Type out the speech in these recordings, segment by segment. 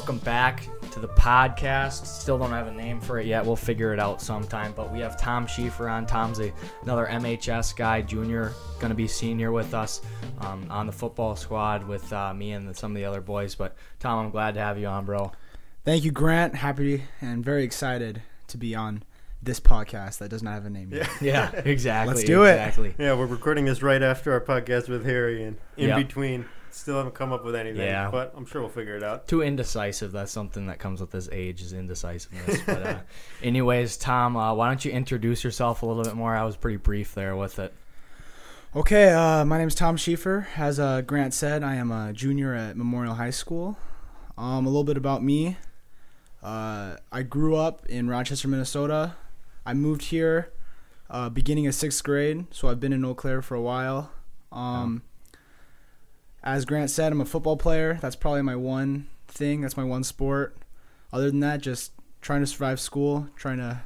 welcome back to the podcast. Still don't have a name for it yet. We'll figure it out sometime. But we have Tom Schiefer on. Tom's a, another MHS guy, junior, going to be senior with us um, on the football squad with uh, me and some of the other boys. But Tom, I'm glad to have you on, bro. Thank you, Grant. Happy and very excited to be on this podcast that does not have a name yet. Yeah, exactly. Let's do it. Exactly. Yeah, we're recording this right after our podcast with Harry, and in Yep. between, still haven't come up with anything. Yeah. but I'm sure we'll figure it out. Too indecisive. That's something that comes with this age is indecisiveness. But uh, anyways, Tom, uh, why don't you introduce yourself a little bit more? I was pretty brief there with it. Okay, uh, my name is Tom Schiefer. As uh, Grant said, I am a junior at Memorial High School. Um, a little bit about me. Uh, I grew up in Rochester, Minnesota. I moved here uh, beginning of sixth grade, so I've been in Eau Claire for a while. Um, As Grant said, I'm a football player. That's probably my one thing. That's my one sport. Other than that, just trying to survive school, trying to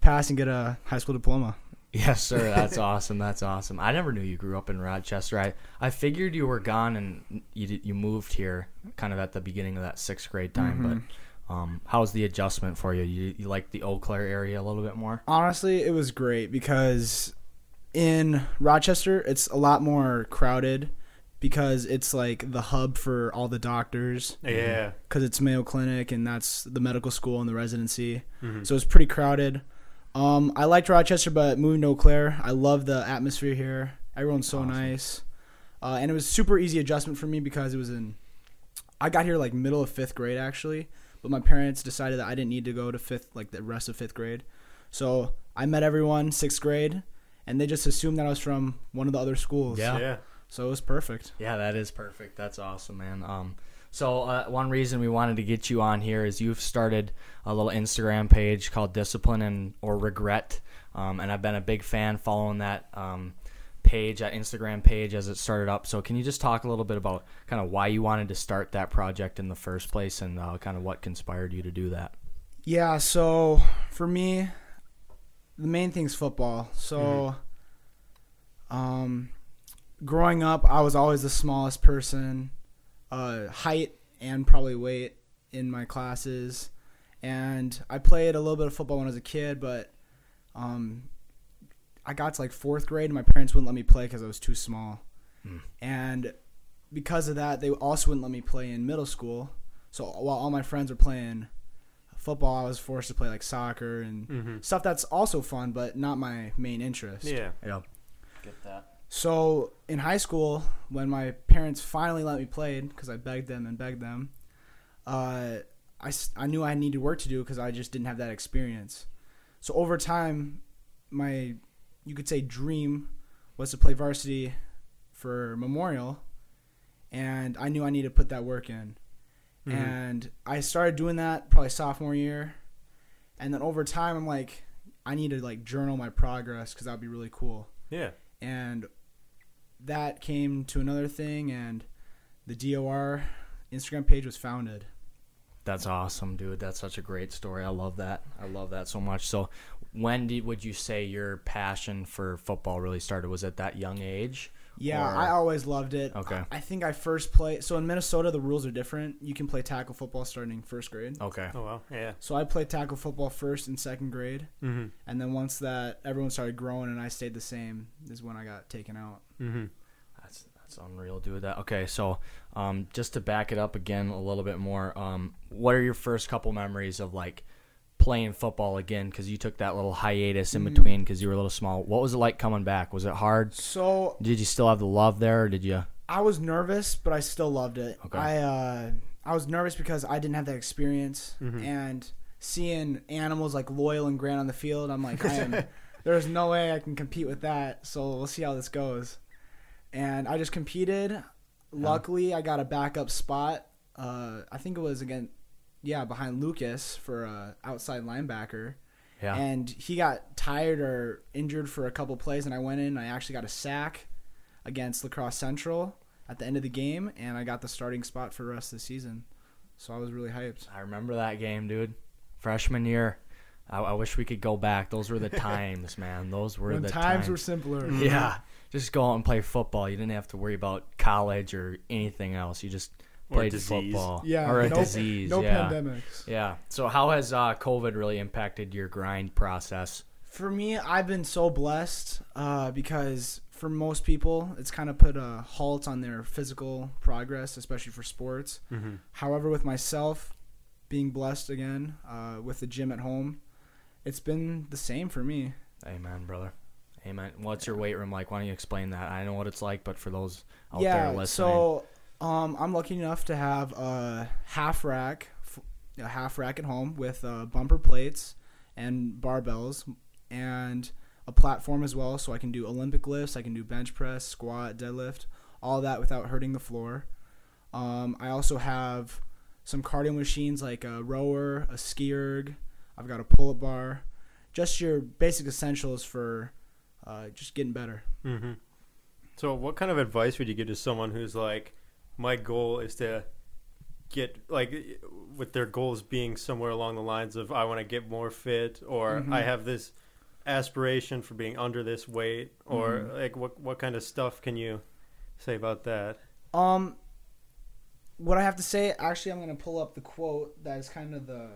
pass and get a high school diploma. Yes, sir. That's awesome. That's awesome. I never knew you grew up in Rochester. I, I figured you were gone and you you moved here kind of at the beginning of that sixth grade time. But um, how's the adjustment for you? You, you like the Eau Claire area a little bit more? Honestly, it was great because in Rochester, it's a lot more crowded because it's like the hub for all the doctors Yeah, because it's Mayo Clinic and that's the medical school and the residency. Mhm. So it's pretty crowded. Um, I liked Rochester, but moving to Eau Claire, I love the atmosphere here. Everyone's so Awesome. nice, uh, and it was super easy adjustment for me because it was in. I got here like middle of fifth grade actually, but my parents decided that I didn't need to go to fifth like the rest of fifth grade, so I met everyone sixth grade, and they just assumed that I was from one of the other schools. Yeah. yeah. So it was perfect. Yeah, that is perfect. That's awesome, man. Um, so uh, one reason we wanted to get you on here is you've started a little Instagram page called Discipline and or Regret, um, and I've been a big fan following that um, page, that Instagram page as it started up. So can you just talk a little bit about kind of why you wanted to start that project in the first place, and uh, kind of what conspired you to do that? Yeah, so for me, the main thing's football. So, um, growing up, I was always the smallest person, uh, height and probably weight in my classes, and I played a little bit of football when I was a kid, but um, I got to like fourth grade, and my parents wouldn't let me play because I was too small, Hmm. and because of that, they also wouldn't let me play in middle school. So while all my friends were playing football, I was forced to play like soccer and hmm stuff that's also fun, but not my main interest. Yeah. Yeah, get that. So in high school, when my parents finally let me play, because I begged them and begged them, uh, I, I knew I needed work to do because I just didn't have that experience. So over time, my you could say dream was to play varsity for Memorial, and I knew I needed to put that work in. Mhm. And I started doing that probably sophomore year, and then over time, I'm like, I need to like journal my progress because that'd be really cool Yeah. and that came to another thing and the DOR Instagram page was founded. That's awesome, dude. That's such a great story. I love that. I love that so much. So, when did would you say your passion for football really started? Was it that young age? Yeah, Or- I always loved it. Okay. I think I first played so in Minnesota the rules are different. You can play tackle football starting first grade. Okay. Oh wow. Yeah. So I played tackle football first and second grade, hmm and then once that everyone started growing and I stayed the same is when I got taken out. hmm That's that's unreal, dude. That okay. So, um, just to back it up again a little bit more, um, what are your first couple memories of like playing football again? Because you took that little hiatus in Mm. between because you were a little small. What was it like coming back? Was it hard? So Did you still have the love there, or did you? I was nervous, but I still loved it. Okay. I uh, I was nervous because I didn't have that experience, Mhm. and seeing animals like Loyal and Grant on the field, I'm like, I am. there's no way I can compete with that. So we'll see how this goes. And I just competed. Luckily, I got a backup spot. Uh, I think it was again, yeah, behind Lucas for a outside linebacker. Yeah. And he got tired or injured for a couple plays, and I went in. And I actually got a sack against La Crosse Central at the end of the game, and I got the starting spot for the rest of the season. So I was really hyped. I remember that game, dude. Freshman year. I, I wish we could go back. Those were the times, man. Those were When the times times were simpler. Yeah. Just go out and play football. You didn't have to worry about college or anything else. You just played disease. football. Yeah, or a no- disease. No yeah. pandemics. Yeah. So how has uh, COVID really impacted your grind process? For me, I've been so blessed uh, because for most people, it's kind of put a halt on their physical progress, especially for sports. Mm-hmm. However, with myself being blessed again uh, with the gym at home, it's been the same for me. Amen, brother. Amen. What's your weight room like? Why don't you explain that? I know what it's like, but for those out there yeah, listening, so um, I'm lucky enough to have a half rack, a half rack at home with uh, bumper plates and barbells, and a platform as well, so I can do Olympic lifts, I can do bench press, squat, deadlift, all that without hurting the floor. Um, I also have some cardio machines like a rower, a ski erg. I've got a pull-up bar, just your basic essentials for uh, just getting better. Mm-hmm. So, what kind of advice would you give to someone who's like, my goal is to get like with their goals being somewhere along the lines of I want to get more fit or Mhm. I have this aspiration for being under this weight or Mhm. like what what kind of stuff can you say about that? Um, what I have to say, actually, I'm going to pull up the quote that is kind of the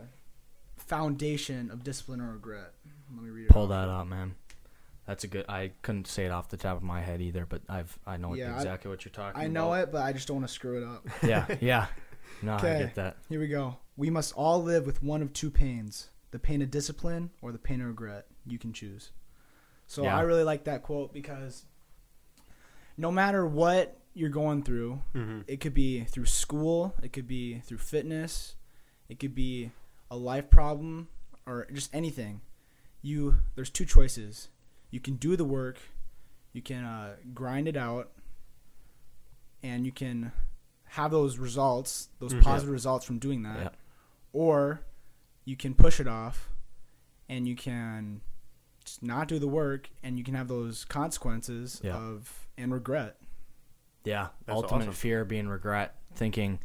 foundation of discipline or regret. Let me read it. pull off. that up, man. That's a good. I couldn't say it off the top of my head either, but I've I know Yeah, I- exactly what you're talking. About. I know about. it, but I just don't want to screw it up. Yeah, yeah. No, I Okay. get that. Here we go. We must all live with one of two pains the pain of discipline or the pain of regret. You can choose. So Yeah. I really like that quote because no matter what you're going through, Mm-hmm. it could be through school, it could be through fitness, it could be a life problem or just anything. You there's two choices. You can do the work, you can uh, grind it out, and you can have those results, those Mhm. positive results from doing that, Yeah. or you can push it off, and you can just not do the work, and you can have those consequences Yeah. of and regret. Yeah, That's ultimate awesome. fear being regret, thinking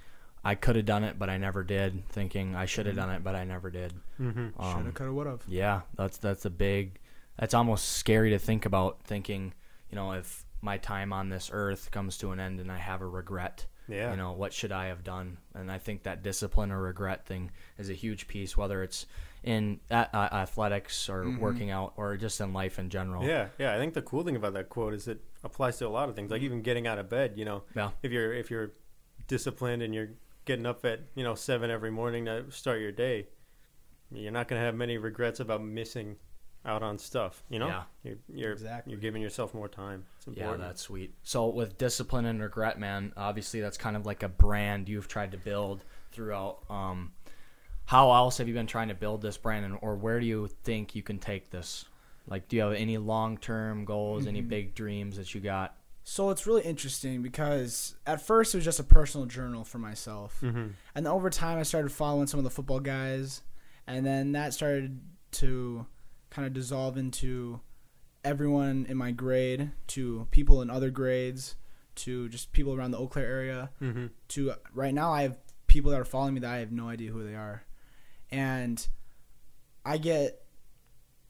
I could have done it but I never did, thinking I should have done it but I never did. Mm-hmm. Um, Shoulda, coulda, woulda. Yeah, that's that's a big. That's almost scary to think about. Thinking, you know, if my time on this earth comes to an end and I have a regret, Yeah. you know, what should I have done? And I think that discipline or regret thing is a huge piece, whether it's in uh, athletics or Mhm. working out or just in life in general. Yeah, yeah. I think the cool thing about that quote is it applies to a lot of things, like even getting out of bed. You know, Yeah. if you're if you're disciplined and you're getting up at you know seven every morning to start your day, you're not going to have many regrets about missing out on stuff. You know, Yeah. you're you're, Exactly. you're giving yourself more time. It's Yeah, that's sweet. So with discipline and regret, man, obviously that's kind of like a brand you've tried to build throughout. Um, how else have you been trying to build this brand, and or where do you think you can take this? Like, do you have any long term goals, any Mhm. big dreams that you got? So it's really interesting because at first it was just a personal journal for myself. Mm-hmm. And then over time I started following some of the football guys and then that started to kind of dissolve into everyone in my grade to people in other grades to just people around the Eau Claire area Mm-hmm. to right now I have people that are following me that I have no idea who they are. And I get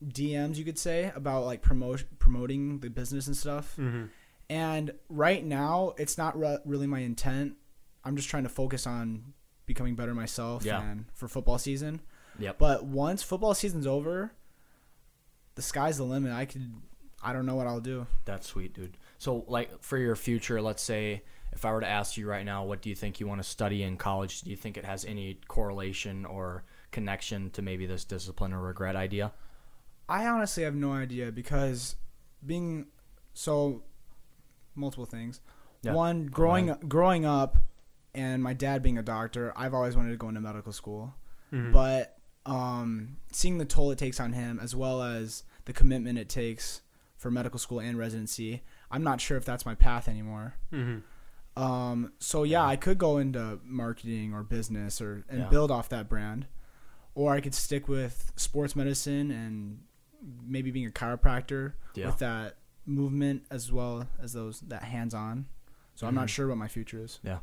DMs you could say about like promote promoting the business and stuff. Mm-hmm. And right now, it's not re- really my intent. I'm just trying to focus on becoming better myself Yeah. and for football season. Yep. But once football season's over, the sky's the limit. I could, I don't know what I'll do. That's sweet, dude. So, like for your future, let's say if I were to ask you right now, what do you think you want to study in college? Do you think it has any correlation or connection to maybe this discipline or regret idea? I honestly have no idea because being so multiple things. Yeah, One, growing growing up, and my dad being a doctor, I've always wanted to go into medical school. Mm-hmm. but um, seeing the toll it takes on him as well as the commitment it takes for medical school and residency i'm not sure if that's my path anymore mm-hmm. um, so yeah i could go into marketing or business or and Yeah. build off that brand or i could stick with sports medicine and maybe being a chiropractor Yeah. with that movement as well as those that hands-on so i'm not Mhm. sure what my future is Yeah,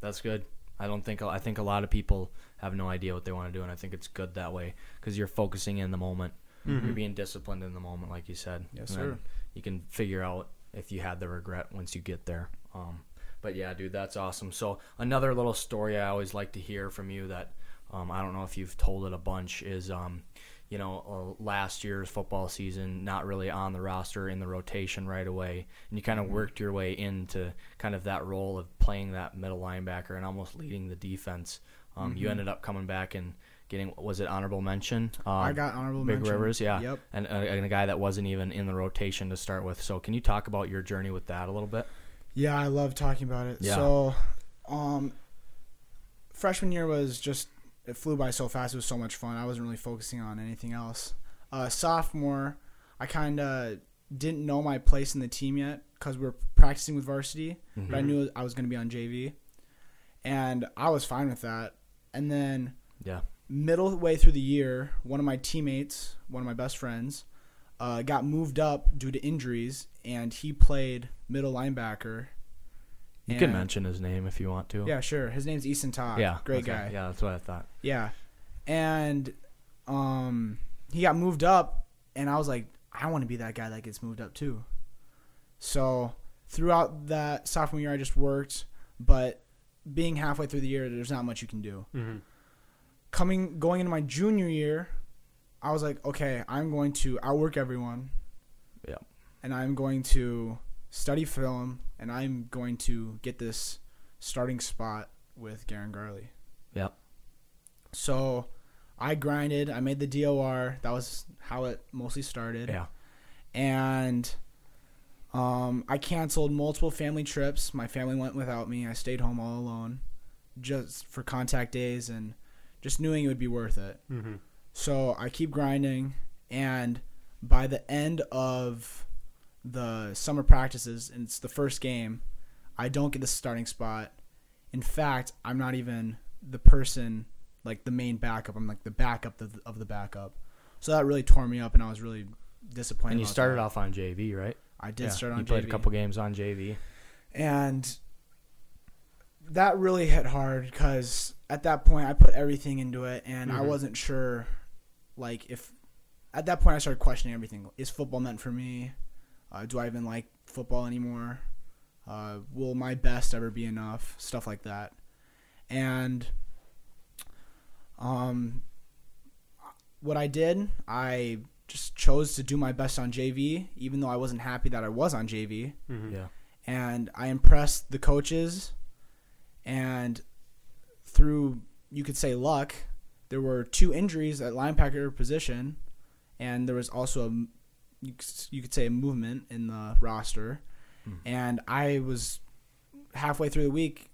That's good. I don't think I think a lot of people have no idea what they want to do, and I think it's good that way because you're focusing in the moment. Mhm. You're being disciplined in the moment, like you said. Yes, sir. You can figure out if you had the regret once you get there. Um, But yeah, dude, that's awesome. So another little story I always like to hear from you that um, I don't know if you've told it a bunch is, um, you know, uh, last year's football season, not really on the roster in the rotation right away, and you kind of worked your way into kind of that role of playing that middle linebacker and almost leading the defense. Um, You ended up coming back and getting was it honorable mention? Um, I got honorable Big mention. Rivers, yeah, Yep. and, uh, and a guy that wasn't even in the rotation to start with. So can you talk about your journey with that a little bit? Yeah, I love talking about it. Yeah. So, um, freshman year was just it flew by so fast. It was so much fun. I wasn't really focusing on anything else. Uh, sophomore, I kind of didn't know my place in the team yet because we were practicing with varsity, but I knew I was going to be on JV, and I was fine with that. And then Yeah, middle way through the year, one of my teammates, one of my best friends, uh, got moved up due to injuries, and he played middle linebacker. You can mention his name if you want to. Yeah, sure. His name's Easton Todd. yeah, great okay. guy. Yeah, that's what I thought. Yeah, and um, he got moved up, and I was like, I want to be that guy that gets moved up too. So throughout that sophomore year, I just worked, but being halfway through the year, there's not much you can do. Mm-hmm. coming going into my junior year, I was like, okay, I'm going to outwork everyone. Yeah. And I'm going to study film and I'm going to get this starting spot with Garen Garley. Yep. So I grinded, I made the DOR. That was how it mostly started. Yeah. And um, I canceled multiple family trips. My family went without me. I stayed home all alone just for contact days and just knowing it would be worth it. Mm-hmm. So I keep grinding, and by the end of the summer practices, and it's the first game, I don't get the starting spot. In fact, I'm not even the person like the main backup. I'm like the backup of the, of the backup. So that really tore me up, and I was really disappointed. And you started that. off on JV, right? I did yeah. start on. You played JV. a couple games on JV. and that really hit hard because at that point I put everything into it, and I Mhm. wasn't sure, like if at that point I started questioning everything. Is football meant for me? Uh, do I even like football anymore? Uh, will my best ever be enough? Stuff like that, and um, what I did, I just chose to do my best on JV, even though I wasn't happy that I was on JV Mm-hmm. Yeah. and I impressed the coaches. And through, you could say, luck, there were two injuries at linebacker position, and there was also a, you could- say, a movement in the roster. Hmm. And I was halfway through the week,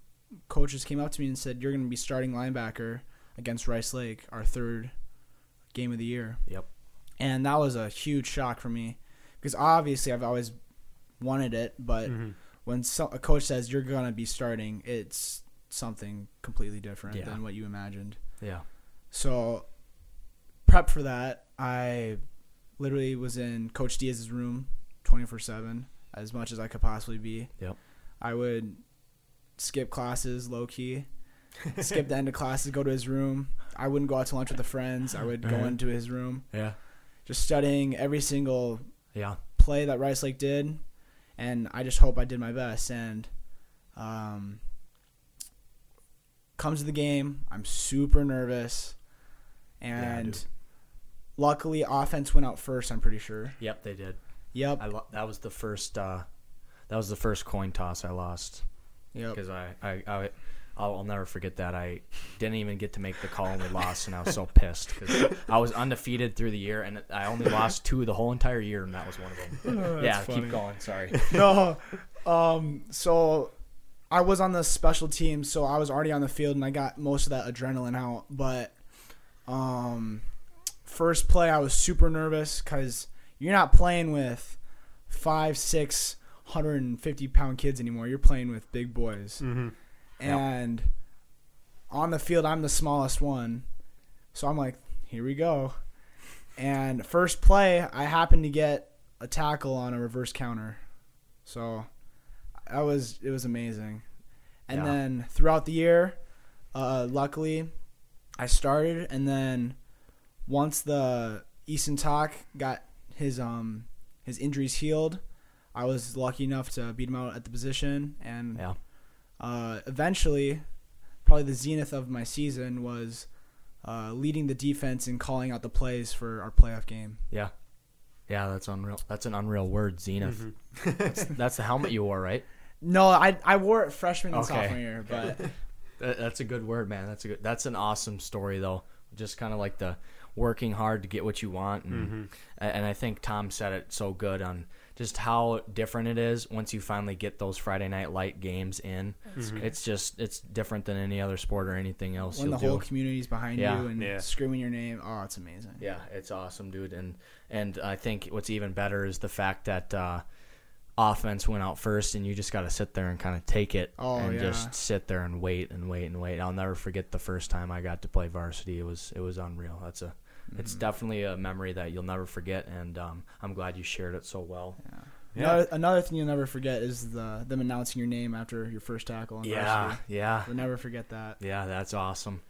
coaches came up to me and said, "You're going to be starting linebacker against Rice Lake, our third game of the year." Yep. And that was a huge shock for me because obviously I've always wanted it, but Mm-hmm. when so, a coach says you're gonna be starting, it's something completely different Yeah. than what you imagined. Yeah. So, prep for that, I literally was in Coach Diaz's room 24 seven as much as I could possibly be. Yep. I would skip classes low key, skip the end of classes, go to his room. I wouldn't go out to lunch with the friends. I would go Uh-huh. into his room, Yeah. just studying every single Yeah. play that Rice Lake did, and I just hope I did my best. And um, comes to the game, I'm super nervous, and dude. Luckily offense went out first. I'm pretty sure. Yep. They did. Yep. I lo- that was the first. Uh, that was the first coin toss I lost Yep. because I, I, I I'll, I'll never forget that. I didn't even get to make the call and we lost, and I was so pissed because I was undefeated through the year, and I only lost two the whole entire year, and that was one of them. yeah, funny. keep going. Sorry. no. Um. So I was on the special team, so I was already on the field, and I got most of that adrenaline out. But um, first play, I was super nervous because you're not playing with five, six, hundred and fifty pound kids anymore. You're playing with big boys, Mm-hmm. and on the field, I'm the smallest one. So I'm like, here we go. And first play, I happened to get a tackle on a reverse counter. So that was it was amazing. And Yeah. then throughout the year, uh, luckily, I started, and then once the Easton Todd got his um his injuries healed, I was lucky enough to beat him out at the position, and Yeah. uh, eventually, probably the zenith of my season was uh, leading the defense and calling out the plays for our playoff game. Yeah. Yeah, that's unreal. That's an unreal word, Zenith. Mm-hmm. that's, that's the helmet you wore, right? No, I I wore it freshman and Okay. sophomore year, but That, that's a good word, man. That's a good. That's an awesome story, though. Just kind of like the working hard to get what you want, and Mm-hmm. and I think Tom said it so good on just how different it is once you finally get those Friday night light games in. Mm-hmm. It's just it's different than any other sport or anything else when you'll the whole do. community's behind Yeah. you and Yeah. screaming your name, oh, it's amazing. Yeah, it's awesome, dude. And and I think what's even better is the fact that uh, offense went out first, and you just got to sit there and kind of take it Oh, and yeah. just sit there and wait and wait and wait. I'll never forget the first time I got to play varsity. It was it was unreal. That's a it's Mm-hmm. definitely a memory that you'll never forget, and um, I'm glad you shared it so well. Yeah. Another, another thing you'll never forget is the them announcing your name after your first tackle. In Yeah, varsity. yeah, We'll never forget that. yeah. That's awesome.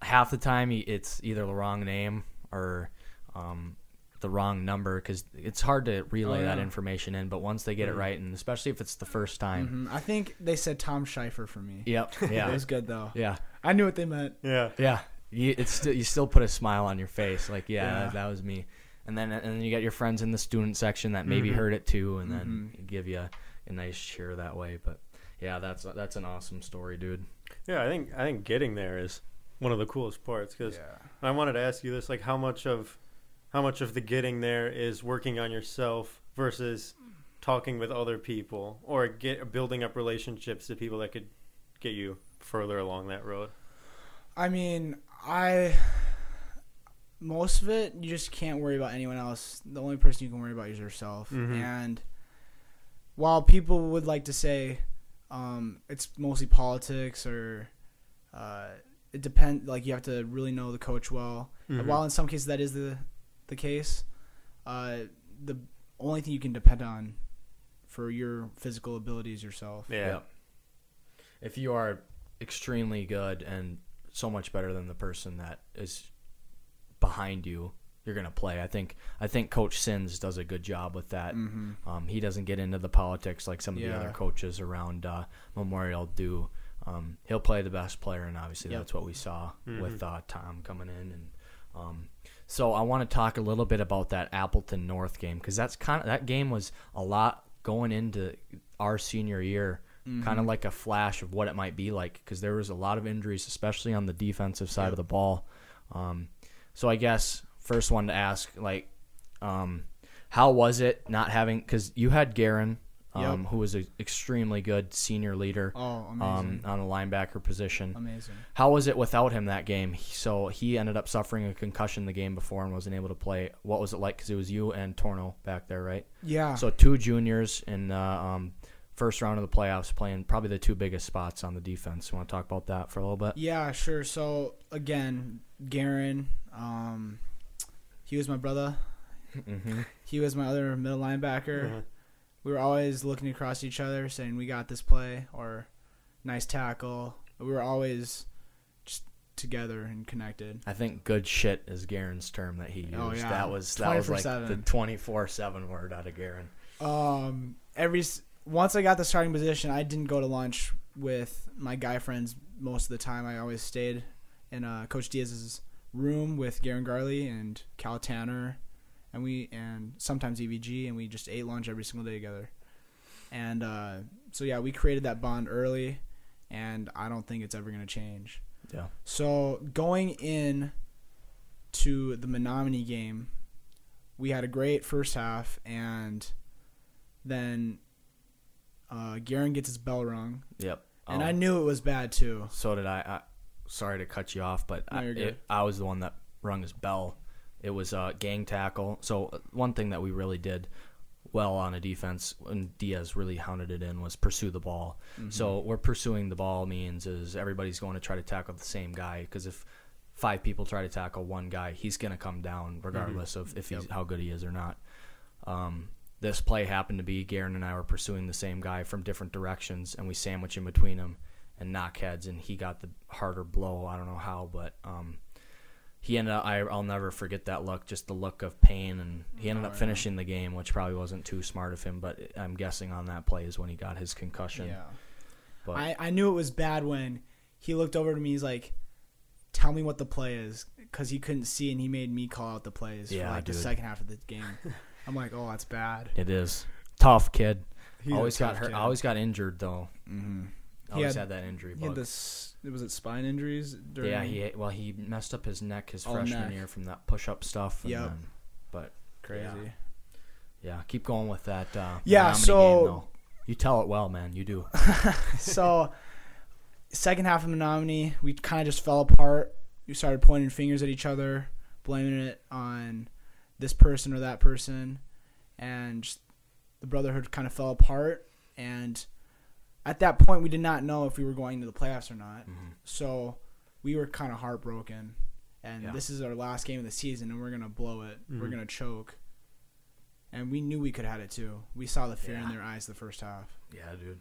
Half the time, it's either the wrong name or um, the wrong number because it's hard to relay Oh, that information in. But once they get it right, and especially if it's the first time, hmm I think they said Tom Schleifer for me. Yep. Yeah. it was good though. yeah. I knew what they meant. Yeah. Yeah. You, it's still you still put a smile on your face, like yeah, Yeah. That, that was me. And then and then you got your friends in the student section that maybe mm-hmm. heard it too, and then mm-hmm. give you a, a nice cheer that way. But yeah, that's that's an awesome story, dude. Yeah, I think I think getting there is one of the coolest parts because Yeah. I wanted to ask you this: like, how much of how much of the getting there is working on yourself versus talking with other people or get building up relationships to people that could get you further along that road. I mean, I most of it you just can't worry about anyone else. The only person you can worry about is yourself. Mhm. And while people would like to say um, it's mostly politics or uh, it depend like you have to really know the coach well. And Mhm. while in some cases that is the the case, uh, the only thing you can depend on for your physical ability is yourself. Yeah. Yep. If you are extremely good and so much better than the person that is behind you, you're gonna play. I think I think Coach Sins does a good job with that. hmm Um, he doesn't get into the politics like some of the other coaches around uh, Memorial do. Um, he'll play the best player, and obviously Yep. that's what we saw Mhm. with uh, Tom coming in. And um, so I want to talk a little bit about that Appleton North game because that's kind of that game was a lot going into our senior year, kind of like a flash of what it might be like because there was a lot of injuries, especially on the defensive side of the ball. Um, so I guess first one to ask, like, um, how was it not having? Because you had Garin, um, Yep. who was an extremely good senior leader Oh, um, on the linebacker position. amazing. How was it without him that game? So he ended up suffering a concussion the game before and wasn't able to play. What was it like? Because it was you and Torno back there, right? Yeah. So two juniors in the um, first round of the playoffs playing probably the two biggest spots on the defense. You want to talk about that for a little bit? Yeah, sure. So again, Garen, um, he was my brother. Mm-hmm. He was my other middle linebacker. Mhm. We were always looking across each other, saying, "We got this play," or "Nice tackle." We were always just together and connected. I think "good shit" is Garen's term that he used. Oh, yeah. That was that was like the 24/7. twenty four seven word out of Garen. Um, every s- once I got the starting position, I didn't go to lunch with my guy friends most of the time. I always stayed in uh, Coach Diaz's room with Garen Garley and Cal Tanner, and we and sometimes EVG, and we just ate lunch every single day together. And uh, so yeah, we created that bond early, and I don't think it's ever gonna change. Yeah. So going in to the Menomonie game, we had a great first half, and then uh, Garen gets his bell rung, Yep. and Um, I knew it was bad too. So did I. I sorry to cut you off, but No, I, it, I was the one that rung his bell. It was a gang tackle. So uh, one thing that we really did well on a defense, and Diaz really hounded it in, was pursue the ball. Mm-hmm. So we're pursuing the ball means is everybody's going to try to tackle the same guy because if five people try to tackle one guy, he's going to come down regardless of if he's how good he is or not. Um, this play happened to be Garen and I were pursuing the same guy from different directions, and we sandwich in between them and knock heads, and he got the harder blow. I don't know how, but um, he ended up. I, I'll never forget that look, just the look of pain, and he ended Oh, up yeah. finishing the game, which probably wasn't too smart of him. But I'm guessing on that play is when he got his concussion. Yeah. But I, I knew it was bad when he looked over to me. He's like, "Tell me what the play is," because he couldn't see, and he made me call out the plays Yeah, for like the second half of the game. I'm like, "Oh, that's bad." it is tough, kid. He's a always got hurt. kid. Always got injured though. Mm-hmm. He Always had- had, that injury. He But had this. Was it spine injuries? During, yeah, he well he messed up his neck his Oh, freshman neck. year from that push up stuff. Yep. but crazy. Yeah. yeah, keep going with that. Uh, Yeah, so- game, you tell it well, man. You do. so, second half of Menomonie, we kind of just fell apart. We started pointing fingers at each other, blaming it on this person or that person, and the brotherhood kind of fell apart. And at that point, we did not know if we were going to the playoffs or not. Mhm. So we were kind of heartbroken. And Yeah. this is our last game of the season, and we're gonna blow it. We're Mhm. gonna choke. And we knew we could have had it too. We saw the fear in their eyes the first half Yeah, dude.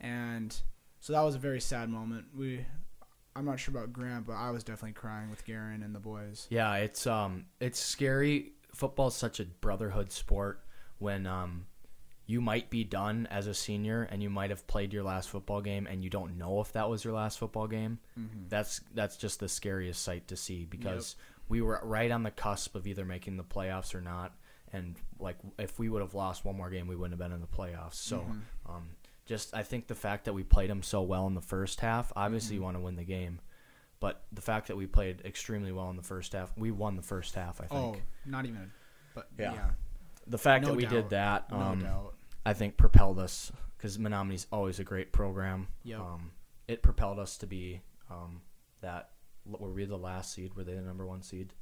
and so that was a very sad moment. We, I'm not sure about Grant, but I was definitely crying with Garen and the boys. Yeah, it's um it's scary. Football's such a brotherhood sport when um you might be done as a senior and you might have played your last football game and you don't know if that was your last football game. Mm-hmm. That's that's just the scariest sight to see because we were right on the cusp of either making the playoffs or not. And like if we would have lost one more game, we wouldn't have been in the playoffs. So Mm-hmm. um, just I think the fact that we played them so well in the first half, obviously you Mm-hmm. want to win the game, but the fact that we played extremely well in the first half, we won the first half. I think. Oh, not even. But Yeah. yeah, the fact no that we doubt. did that, no um, doubt. I think propelled us because Menomonie's always a great program. Yep. Um, it propelled us to be um, that. Were we the last seed? Were they the number one seed?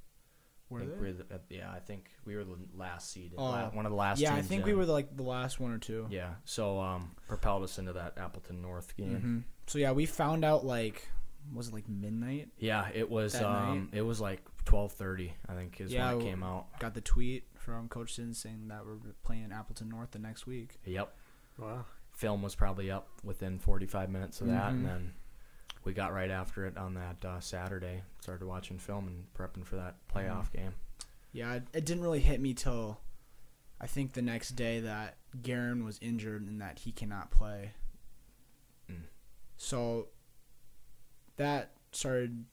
I think they? we were the, uh, yeah, I think we were the last seed. Oh. la- one of the last. yeah, I teams think we in. were the, like the last one or two. Yeah, so um, propelled us into that Appleton North game. hmm So yeah, we found out like was it like midnight? Yeah, it was. That Um, it was like twelve thirty. I think is Yeah, when it w- came out. Got the tweet from Coach Sin saying that we're playing Appleton North the next week. Yep, Wow. film was probably up within forty five minutes of that, Mhm. and then we got right after it on that uh, Saturday. Started watching film and prepping for that playoff Mm-hmm. game. Yeah, it, it didn't really hit me till I think the next day that Garen was injured and that he cannot play. Mm. So that started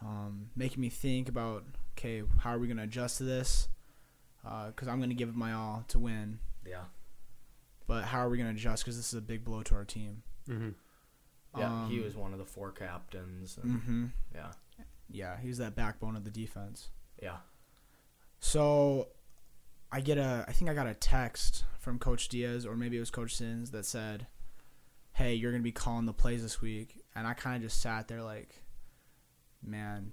um, making me think about okay, how are we going to adjust to this? Because I'm going to give it my all to win, Yeah, but how are we going to adjust? Because this is a big blow to our team. Mm-hmm. Yeah. he Um, was one of the four captains. And, Mm-hmm. Yeah, Yeah, he's that backbone of the defense. yeah, So I get a I think I got a text from Coach Diaz or maybe it was Coach Sins that said, "Hey, you're going to be calling the plays this week." And I kind of just sat there like, "Man,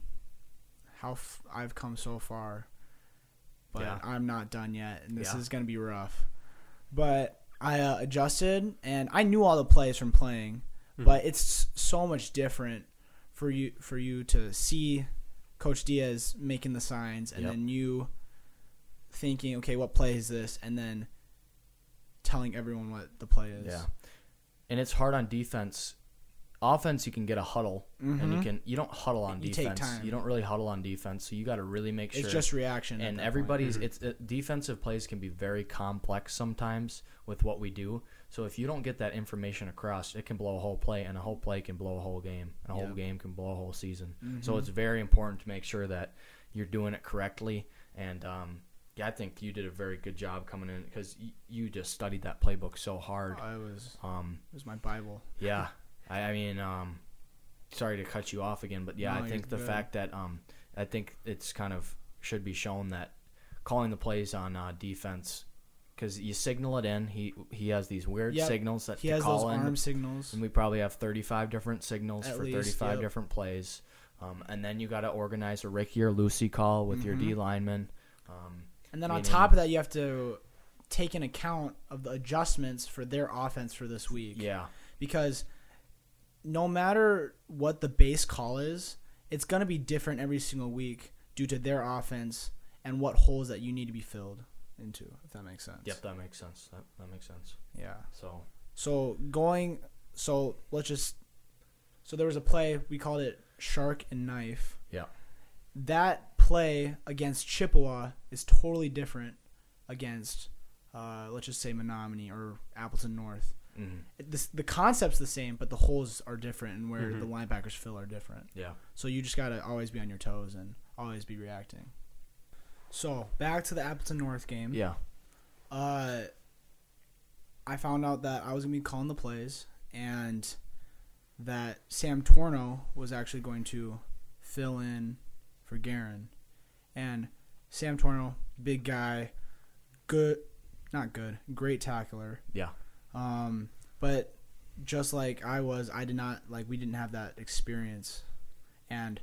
how f- I've come so far, but Yeah. I'm not done yet and this Yeah. is going to be rough." But I uh, adjusted and I knew all the plays from playing, Mhm. but it's so much different for you for you to see Coach Diaz making the signs and Yep. then you thinking, okay, what play is this, and then telling everyone what the play is. yeah. And it's hard on defense. Offense, you can get a huddle, and you Mhm. can you don't huddle on You take defense. time. You don't really huddle on defense, so you got to really make sure It's just reaction. and that point. everybody's Mhm. it's uh, defensive plays can be very complex sometimes with what we do so if you don't get that information across it can blow a whole play and a whole play can blow a whole game and a whole game can blow a whole season so Mhm. it's very important to make sure that you're doing it correctly and um, yeah i think you did a very good job coming in because y- you just studied that playbook so hard I was um, it was my Bible. yeah, I, I mean, um, sorry to cut you off again, but yeah, No, I think the good. fact that um, I think it's kind of should be shown that calling the plays on uh, defense because you signal it in. He he has these weird Yep. signals that He has those in, arm signals. and we probably have 35 different signals At for least, 35 yep. different plays. Um, and then you got to organize a Ricky or Lucy call with your Mhm. D lineman. Um, And then on top of that, you have to take in account of the adjustments for their offense for this week. yeah, because no matter what the base call is, it's going to be different every single week due to their offense and what holes that you need to be filled into, if that makes sense. yep, that makes sense. That that makes sense. Yeah. So So going, so let's just, so there was a play, we called it shark and knife. Yeah. That play against Chippewa is totally different against, uh, let's just say Menomonie or Appleton North. Mhm. This, the concept's the same, but the holes are different, and where Mhm. the linebackers fill are different. Yeah. So you just gotta always be on your toes and always be reacting. So back to the Appleton North game. Yeah. Uh, I found out that I was gonna be calling the plays, and that Sam Torno was actually going to fill in for Garin, and Sam Torno, big guy, good, not good, great tackler. Yeah. Um, but just like I was, I did not like we didn't have that experience, and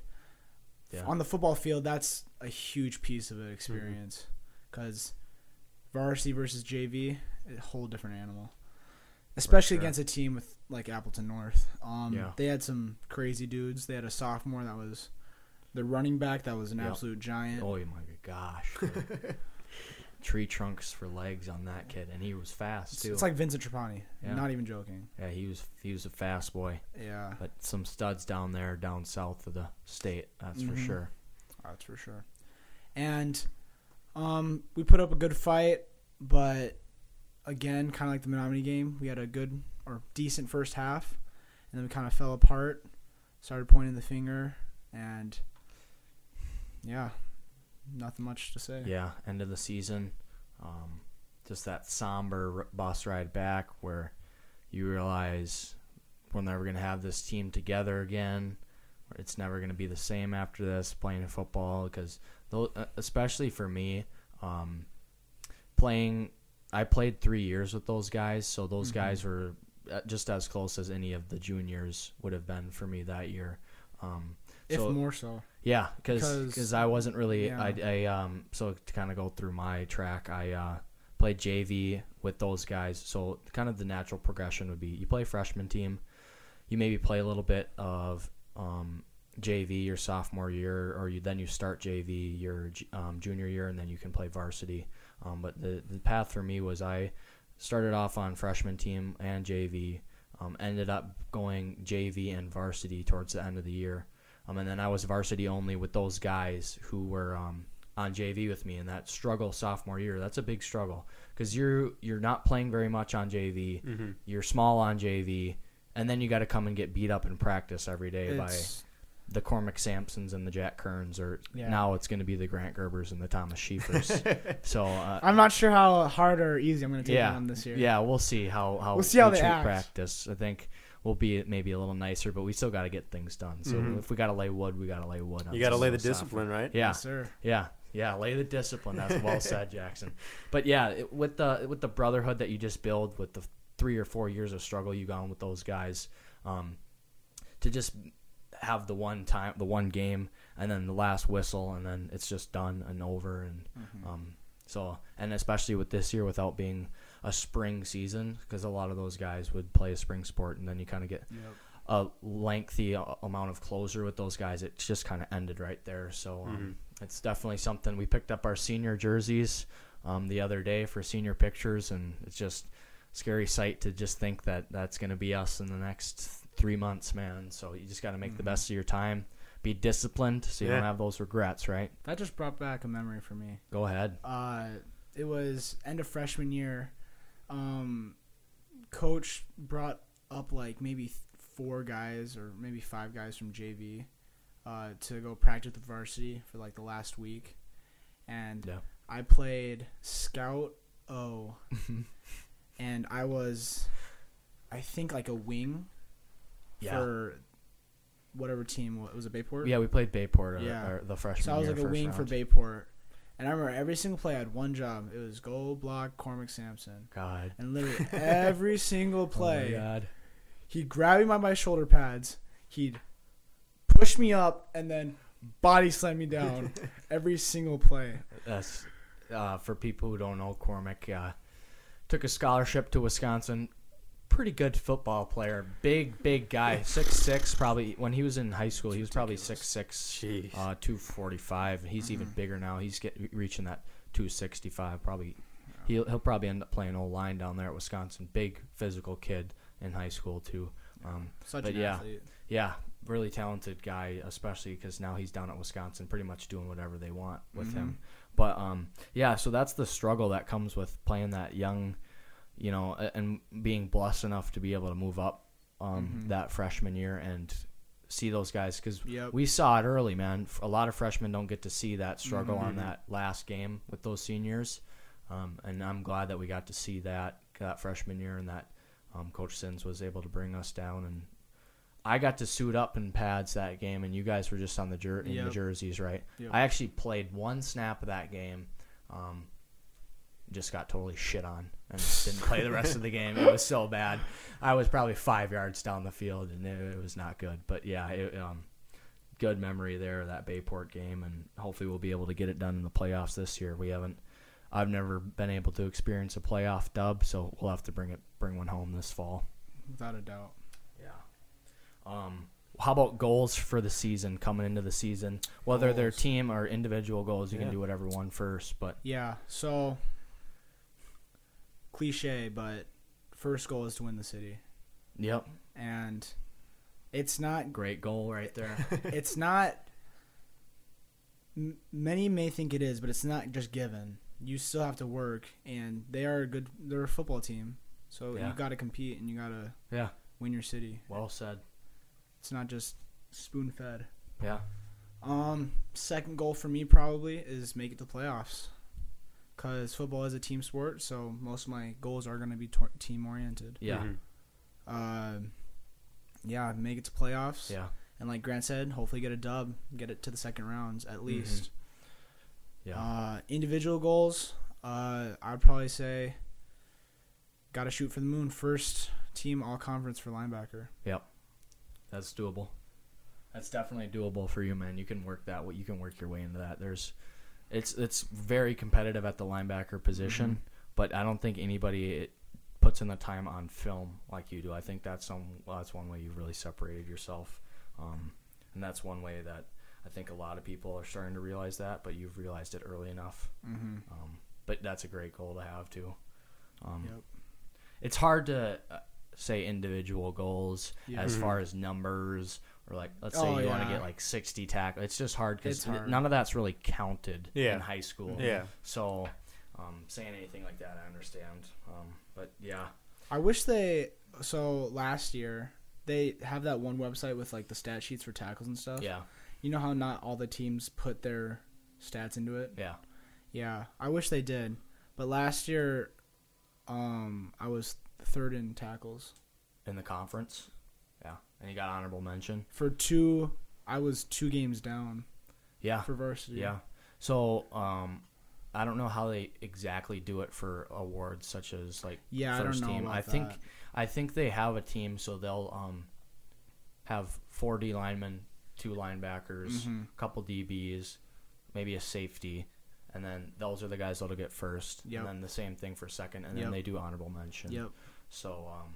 Yeah. on the football field, that's a huge piece of an experience because varsity versus JV, a whole different animal. Especially sure. against a team with like Appleton North. Um, Yeah. they had some crazy dudes. They had a sophomore that was the running back that was an Yep. absolute giant. Oh my gosh. Tree trunks for legs on that kid, and he was fast too. it's like Vincent Trapani. Yeah. Not even joking. yeah, he was he was a fast boy. Yeah, But some studs down there, down south of the state, that's for Mhm. sure. that's for sure. And um, we put up a good fight, but again, kind of like the Menomonie game, we had a good or decent first half, and then we kind of fell apart, started pointing the finger, and yeah, nothing much to say. Yeah, end of the season, um, just that somber bus ride back where you realize we're never gonna have this team together again. It's never gonna be the same after this playing football because, especially for me, um, playing. I played three years with those guys, so those Mhm. guys were uh, just as close as any of the juniors would have been for me that year. Um, if more so. Yeah, because Because- I wasn't really yeah. I, I um so to kind of go through my track I uh, played JV with those guys. So kind of the natural progression would be you play freshman team you maybe play a little bit of um, JV your sophomore year or you then you start JV your um, junior year and then you can play varsity. Um, but the the path for me was I started off on freshman team and JV um, ended up going JV and varsity towards the end of the year um, and then I was varsity only with those guys who were um, on JV with me. And that struggle sophomore year, that's a big struggle because you're you're not playing very much on JV. Mm-hmm. You're small on JV, and then you got to come and get beat up in practice every day by the Cormac Sampsons and the Jack Kearns, or Yeah. now it's going to be the Grant Gerbers and the Thomas Schiefers. so uh, I'm not sure how hard or easy I'm going to take yeah, on this year. yeah, we'll see how how We'll see how we they act. practice. I think we'll be maybe a little nicer, but we still got to get things done. So Mhm. if we got to lay wood, we got to lay wood. on You got to lay the those sophomore- discipline, right? Yeah, Yes, sir. yeah, yeah. Lay the discipline. That's well said, Jackson. But yeah, it, with the with the brotherhood that you just build with the three or four years of struggle you gone with those guys, um, to just have the one time, the one game, and then the last whistle, and then it's just done and over, and Mm-hmm. um, so and especially with this year without being a spring season, because a lot of those guys would play a spring sport, and then you kind of get Yep. a lengthy a- amount of closure with those guys. It just kind of ended right there. So um, it's definitely something. We picked up our senior jerseys um, the other day for senior pictures, and it's just scary sight to just think that that's going to be us in the next three months, man. So you just got to make the best of your time. Be disciplined so you Yeah. don't have those regrets, right? That just brought back a memory for me. Go ahead. Uh, it was end of freshman year. Um, coach brought up like maybe four guys or maybe five guys from JV uh, to go practice with varsity for like the last week, and Yeah. I played scout O, and I was, I think like a wing Yeah. for whatever team it was a Bay Port. Yeah, we played Bay Port uh, Yeah. uh, the freshman So I was like a wing for. Bay Port. And I remember every single play I had one job. It was go block Cormac Sampson. God. And literally every single Oh play, God. he'd grab me by my shoulder pads, he'd push me up, and then body slam me down every single play. That's uh, for people who don't know. Cormac uh, took a scholarship to Wisconsin. Pretty good football player. Big, big guy. Six six. Probably when he was in high school, he was probably six six. Uh, two forty five. He's even Mm-hmm. bigger now. He's get reaching that two sixty five. Probably he'll he'll probably end up playing old line down there at Wisconsin. Big physical kid in high school too. Um, Such But an yeah. athlete. yeah, really talented guy, especially because now he's down at Wisconsin, pretty much doing whatever they want with him. But um, yeah, so that's the struggle that comes with playing that young, you know, and being blessed enough to be able to move up um, Mhm. that freshman year and see those guys because Yep. we saw it early, man. A lot of freshmen don't get to see that struggle on Mhm. that last game with those seniors, um, and I'm glad that we got to see that that freshman year and that um, Coach Sins was able to bring us down and. I got to suit up in pads that game, and you guys were just on the jer- in the jerseys, right? Yep. I actually played one snap of that game. Um, just got totally shit on and didn't play the rest of the game. It was so bad. I was probably five yards down the field, and it, it was not good. But yeah, it, um, good memory there that Bay Port game, and hopefully we'll be able to get it done in the playoffs this year. We haven't. I've never been able to experience a playoff dub, so we'll have to bring it bring one home this fall. Without a doubt. Yeah. Um, how about goals for the season coming into the season? Whether they're team or individual goals, you Yeah. can do whatever one first. But Yeah. So cliche, but first goal is to win the city, yep, and it's not. great goal right there. It's not. m- Many may think it is, but it's not just given. You still have to work, and they are a good. They're a football team, so Yeah. you got to compete and you got to yeah, win your city. well said. It's not just spoon fed. Yeah, Um, second goal for me probably is make it to playoffs, because football is a team sport. So most of my goals are going to be tor- team oriented. yeah, Mhm. Um, yeah, make it to playoffs. yeah, And like Grant said, hopefully get a dub, get it to the second rounds at least. yeah. Uh, individual goals, uh, I'd probably say, got to shoot for the moon. First team all conference for linebacker. Yep, that's doable. That's definitely doable for you, man. You can work that. You can work your way into that. There's, it's it's very competitive at the linebacker position, Mm-hmm. but I don't think anybody it puts in the time on film like you do. I think that's some well, that's one way you've really separated yourself, um, and that's one way that I think a lot of people are starting to realize that. But you've realized it early enough. Mm-hmm. Um, but that's a great goal to have too. Um, Yep. It's hard to uh, say individual goals Yeah. as Mhm. far as numbers or like let's say Oh, you want to get like 60 tackles. It's just hard because none of that's really counted Yeah. in high school. Yeah. So um, saying anything like that, I understand. Um, but yeah, I wish they. So last year they have that one website with like the stat sheets for tackles and stuff. yeah, You know how not all the teams put their stats into it. yeah, Yeah, I wish they did. But last year, um, I was third in tackles in the conference. And he got honorable mention. for two. I was two games down Yeah, for varsity. Yeah. So, um, I don't know how they exactly do it for awards such as like Yeah, I don't first know team. I think that. I think they have a team, so they'll um have four D linemen, two linebackers, Mhm. a couple DBs, maybe a safety, and then those are the guys that'll get first, Yep. and then the same thing for second, and Yep. then they do honorable mention. Yep. So, um,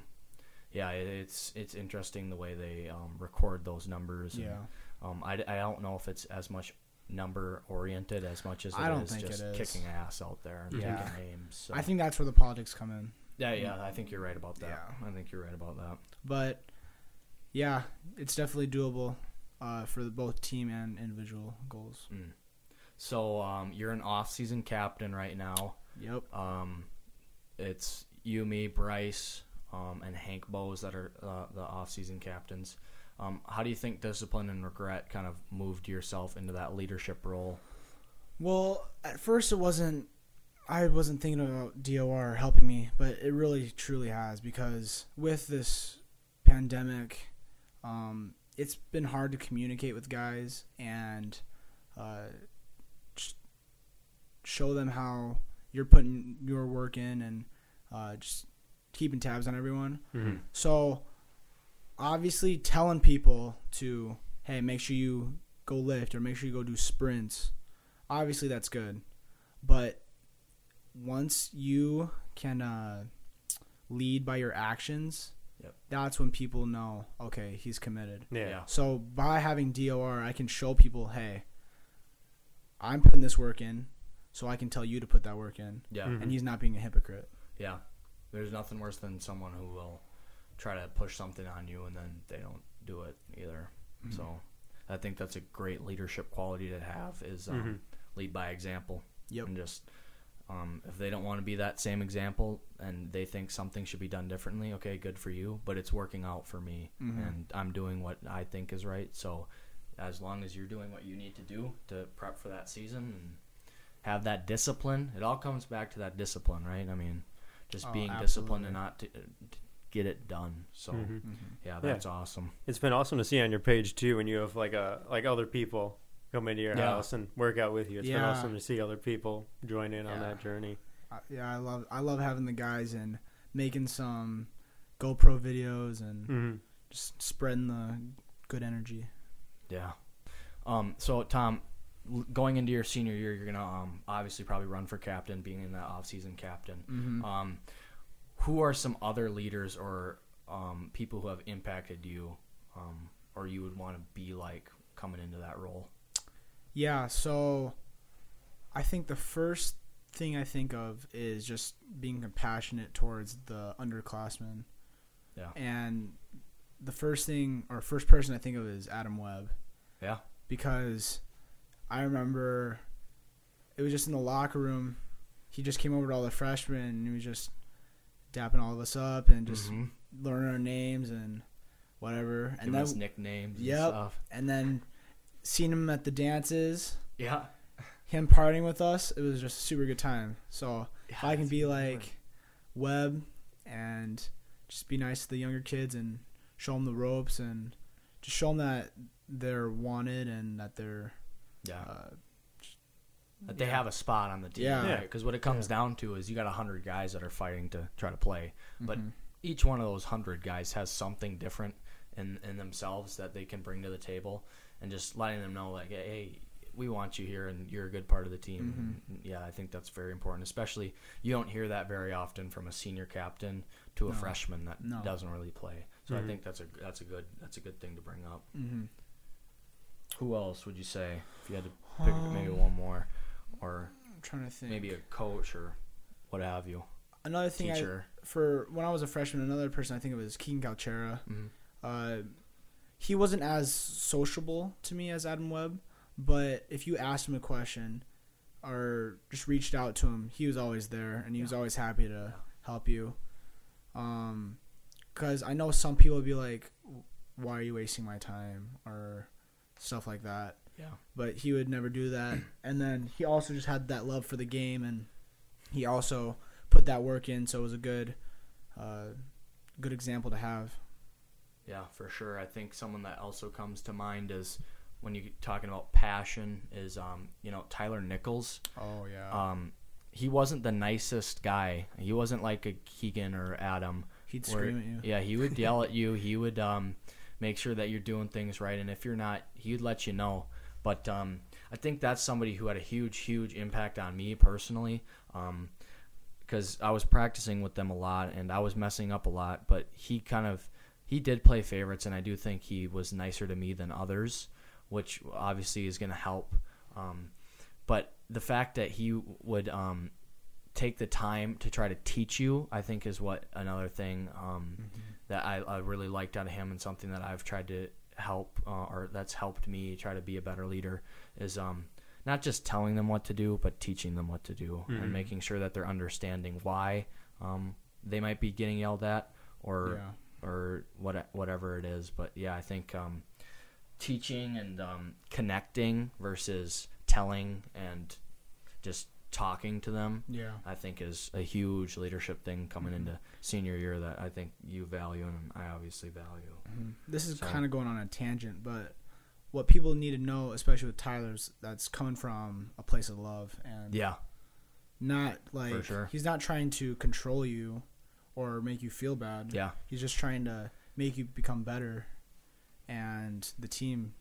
yeah, it's it's interesting the way they um, record those numbers. and, Yeah. um, I, I don't know if it's as much number oriented as much as it I don't is think it just is. kicking ass out there and Yeah. picking names. So. I think that's where the politics come in. yeah, yeah, I think you're right about that. Yeah. I think you're right about that. But yeah, it's definitely doable uh, for the, both team and individual goals. Mm. So um, you're an off-season captain right now. Yep. Um, it's you, me, Bryce, um, and Hank Bowes that are uh, the off-season captains. Um, how do you think discipline and regret kind of moved yourself into that leadership role? Well, at first it wasn't. I wasn't thinking about DOR helping me, but it really truly has because with this pandemic, um, it's been hard to communicate with guys and uh, show them how you're putting your work in and uh, just keeping tabs on everyone. Mhm. So, obviously, telling people to, hey, make sure you go lift or make sure you go do sprints, obviously that's good. But once you can uh, lead by your actions, Yep. that's when people know, okay, he's committed. Yeah. Yeah. So, by having DOR, I can show people, hey, I'm putting this work in, so I can tell you to put that work in. Yeah. Mhm. And he's not being a hypocrite. Yeah. There's nothing worse than someone who will try to push something on you and then they don't do it either. Mm-hmm. So I think that's a great leadership quality to have is um, Mhm. lead by example Yep. and just Um, if they don't want to be that same example and they think something should be done differently, okay, good for you. But it's working out for me, Mhm. and I'm doing what I think is right. So, as long as you're doing what you need to do to prep for that season and have that discipline, it all comes back to that discipline, right? I mean, just Oh, being disciplined and not to, to get it done. So, Mhm. Mhm. yeah, that's awesome. It's been awesome to see on your page too when you have like a like other people come into your Yeah. house and work out with you. It's been awesome to see other people join in on that journey. I- yeah, I love I love having the guys and making some GoPro videos and hmm just spreading the good energy. Yeah. Um, so Tom, l- going into your senior year, you're gonna um, obviously probably run for captain, being in that off-season captain. Mm-hmm. Um, who are some other leaders or um, people who have impacted you, um, or you would want to be like coming into that role? Yeah, so I think the first thing I think of is just being compassionate towards the underclassmen. Yeah. And the first thing or first person I think of is Adam Webb. Yeah. Because I remember it was just in the locker room. He just came over to all the freshmen and he was just dapping all of us up and just Mhm. learning our names and whatever. And Giving then nicknames and Yep. stuff. and then seeing him at the dances Yeah. him partying with us, it was just a super good time. So if I can be like one. Webb and just be nice to the younger kids and show them the ropes and just show them that they're wanted and that they're yeah. uh, that they yeah. have a spot on the team. Yeah. Yeah. Because what it comes down to is you got hundred guys that are fighting to try to play, but Mhm. each one of those hundred guys has something different in in themselves that they can bring to the table, and just letting them know like, hey, we want you here, and you're a good part of the team. And, yeah, I think that's very important. Especially you don't hear that very often from a senior captain to a No. freshman that No. doesn't really play. So I Mhm. think that's a that's a good that's a good thing to bring up. Mhm. Who else would you say if you had to pick maybe Um, one more, or I'm trying to think. maybe a coach or what have you, another thing I, teacher? for when I was a freshman, another person I think it was Keegan Calchera. Mhm. Uh, he wasn't as sociable to me as Adam Webb, but if you asked him a question or just reached out to him, he was always there and he was always happy to Yeah. help you. Um, because I know some people would be like, "Why are you wasting my time?" or stuff like that. Yeah. But he would never do that. And then he also just had that love for the game, and he also put that work in. So it was a good, uh, good example to have. Yeah, for sure. I think someone that also comes to mind is when you're talking about passion is um, you know, Tyler Nichols. Oh yeah. Um, he wasn't the nicest guy. He wasn't like a Keegan or Adam. He'd where- scream at you. Yeah, he would yell at you. He would um, make sure that you're doing things right, and if you're not, he'd let you know. But um, I think that's somebody who had a huge, huge impact on me personally. Um, because I was practicing with them a lot and I was messing up a lot, but he kind of he did play favorites, and I do think he was nicer to me than others, which obviously is going to help. Um, but the fact that he would um, take the time to try to teach you, I think, is what another thing um, that I, I really liked out of him, and something that I've tried to help uh, or that's helped me try to be a better leader is um, not just telling them what to do, but teaching them what to do Mhm. and making sure that they're understanding why um, they might be getting yelled at or yeah. or what whatever it is. But yeah, I think um, teaching and um, connecting versus telling and just talking to them, Yeah. I think is a huge leadership thing coming Mhm. into senior year that I think you value and I obviously value. Mhm. This is So- kind of going on a tangent, but what people need to know, especially with Tyler's, that's coming from a place of love and Yeah, not like sure. he's not trying to control you or make you feel bad. yeah, He's just trying to make you become better and the team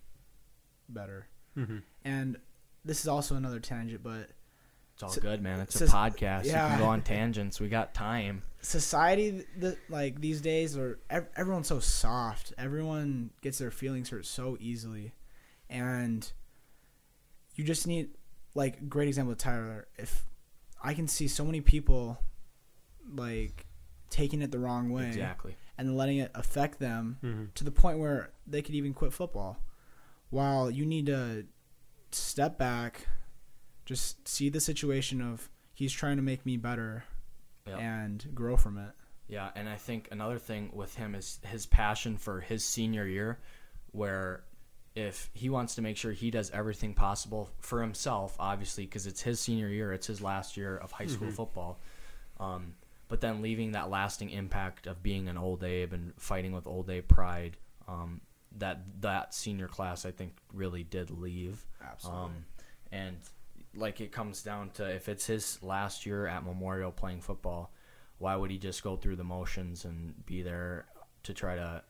better. hmm And this is also another tangent, but it's all So- good, man. It's a so- podcast. You can go on tangents. We got time. society that like these days are ev- everyone's so soft everyone gets their feelings hurt so easily and you just need like great example with tyler if i can see so many people like taking it the wrong way Exactly. and letting it affect them hmm to the point where they could even quit football while you need to step back just see the situation of he's trying to make me better Yep. and grow from it. Yeah, and I think another thing with him is his passion for his senior year, where if he wants to make sure he does everything possible for himself, obviously, because it's his senior year, it's his last year of high school football, um, but then leaving that lasting impact of being an old Abe and fighting with old Abe pride, um, that that senior class I think really did leave. Absolutely. Um, and like it comes down to if it's his last year at Memorial playing football, why would he just go through the motions and be there to try to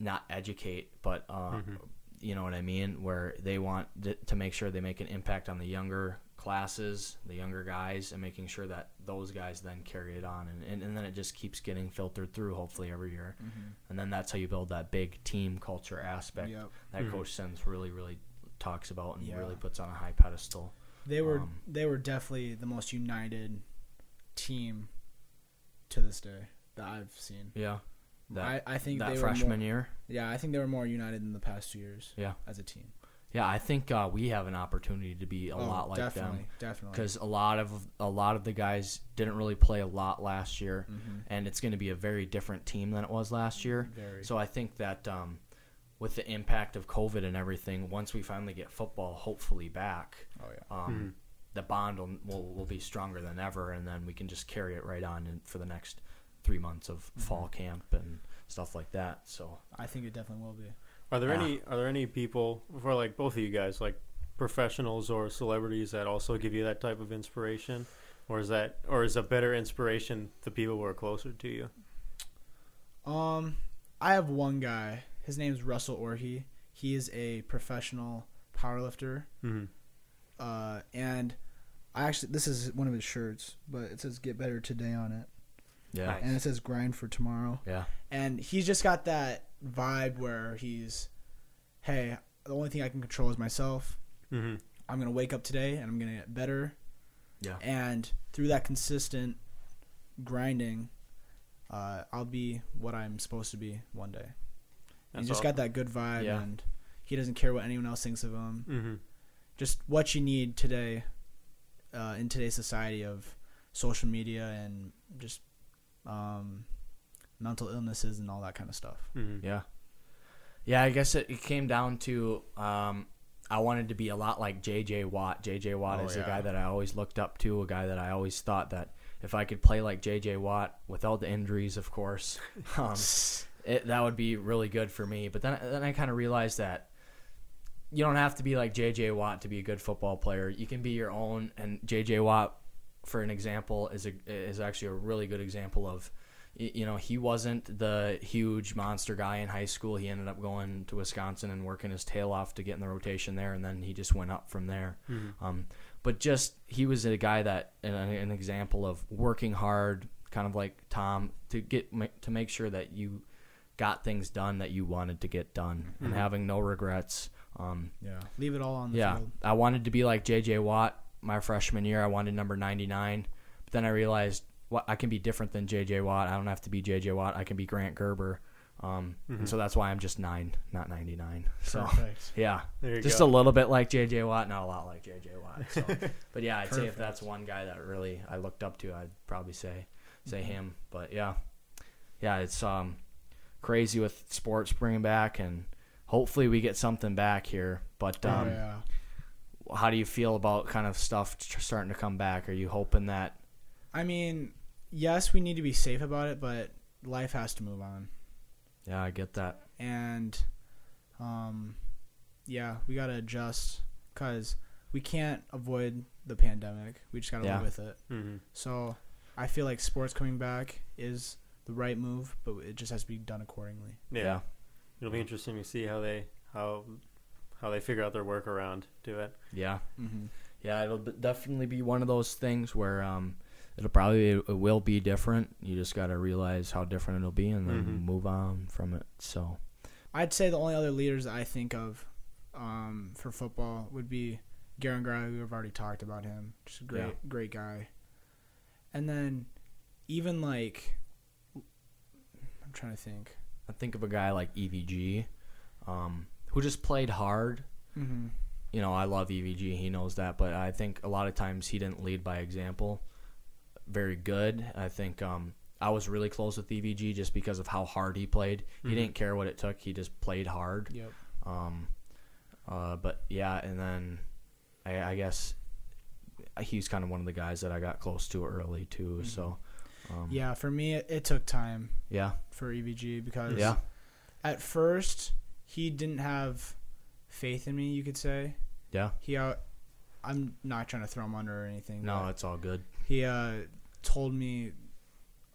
not educate, but uh, mm-hmm. you know what I mean? Where they want to make sure they make an impact on the younger classes, the younger guys, and making sure that those guys then carry it on, and, and, and then it just keeps getting filtered through, hopefully every year, mm-hmm. and then that's how you build that big team culture aspect Yep. that mm-hmm. Coach Sens really, really talks about and Yeah. really puts on a high pedestal. They were Um, they were definitely the most united team to this day that I've seen. Yeah, that I, I think that they freshman were more, year. Yeah, I think they were more united than the past two years. Yeah. as a team. Yeah, I think uh, we have an opportunity to be a Oh, lot like definitely, them definitely. because a lot of a lot of the guys didn't really play a lot last year, Mhm. and it's going to be a very different team than it was last year. Very. So I think that um, with the impact of COVID and everything, once we finally get football, hopefully back, oh yeah. um, the bond will, will will be stronger than ever, and then we can just carry it right on in, for the next three months of Mm-hmm. fall camp and stuff like that. So I think it definitely will be. Are there Yeah. any are there any people for like both of you guys like professionals or celebrities that also give you that type of inspiration, or is that or is a better inspiration the people who are closer to you? Um, I have one guy. His name's Russel Orhii. He is a professional powerlifter. Mm-hmm. Uh, and I actually this is one of his shirts, but it says "Get Better Today" on it, yeah, Nice. and it says "Grind for Tomorrow." yeah, And he's just got that vibe where he's, hey, the only thing I can control is myself. Mm-hmm. I'm gonna wake up today and I'm gonna get better. Yeah. And through that consistent grinding, uh, I'll be what I'm supposed to be one day. And That's he's just got that good vibe, Yeah. and he doesn't care what anyone else thinks of him. Mm-hmm. Just what you need today, uh, in today's society of social media and just um, mental illnesses and all that kind of stuff. Mm-hmm. yeah, yeah. I guess it, it came down to um, I wanted to be a lot like J.J. Watt. J.J. Watt Oh, is a guy that I always looked up to, a guy that I always thought that if I could play like J.J. Watt without the injuries, of course, um, it, that would be really good for me. But then, then I kind of realized that you don't have to be like J.J. Watt to be a good football player. You can be your own. And J.J. Watt, for an example, is a, is actually a really good example of, you know, he wasn't the huge monster guy in high school. He ended up going to Wisconsin and working his tail off to get in the rotation there, and then he just went up from there. Um, but just he was a guy that an, an example of working hard, kind of like Tom, to get to make sure that you got things done that you wanted to get done and having no regrets. Um, Yeah. Leave it all on the yeah, field. I wanted to be like J.J. Watt my freshman year. I wanted number 99, but then I realized what I can be different than J.J. Watt. I don't have to be J.J. Watt. I can be Grant Gerber. Um, and so that's why I'm just nine, not 99. So Perfect. yeah, There you just go. a little bit like J.J. Watt, not a lot like J.J. Watt. So, but yeah, I'd say if that's one guy that really I looked up to, I'd probably say say Mm-hmm. him. But yeah, yeah, it's um crazy with sports bringing back, and hopefully we get something back here. But um, Oh, yeah. how do you feel about kind of stuff starting to come back? Are you hoping that? I mean, yes, we need to be safe about it, but life has to move on. Yeah, I get that. And, um, yeah, we got to adjust because we can't avoid the pandemic. We just got to Yeah. live with it. Mm-hmm. So I feel like sports coming back is the right move, but it just has to be done accordingly. Yeah. Yeah. it'll be interesting to see how they how how they figure out their workaround to it. Yeah, Mm-hmm. yeah, it'll definitely be one of those things where um, it'll probably it will be different. You just got to realize how different it'll be, and then Mhm. move on from it. So I'd say the only other leaders I think of um, for football would be Garen Gray. We've already talked about him. Just a great, Yeah. great guy. And then even like, I'm trying to think. I think of a guy like EVG, um, who just played hard Mm-hmm. you know, I love EVG. He knows that, but I think a lot of times he didn't lead by example. Very good. I think um, I was really close with EVG just because of how hard he played. He Mhm. didn't care what it took. He just played hard. Yep. Um, uh, but yeah, and then I, I guess he's kind of one of the guys that I got close to early too. So um, Yeah, for me, it, it took time yeah, for EVG because yeah, at first he didn't have faith in me. You could say yeah. he. Uh, I'm not trying to throw him under or anything. No, it's all good. he uh, told me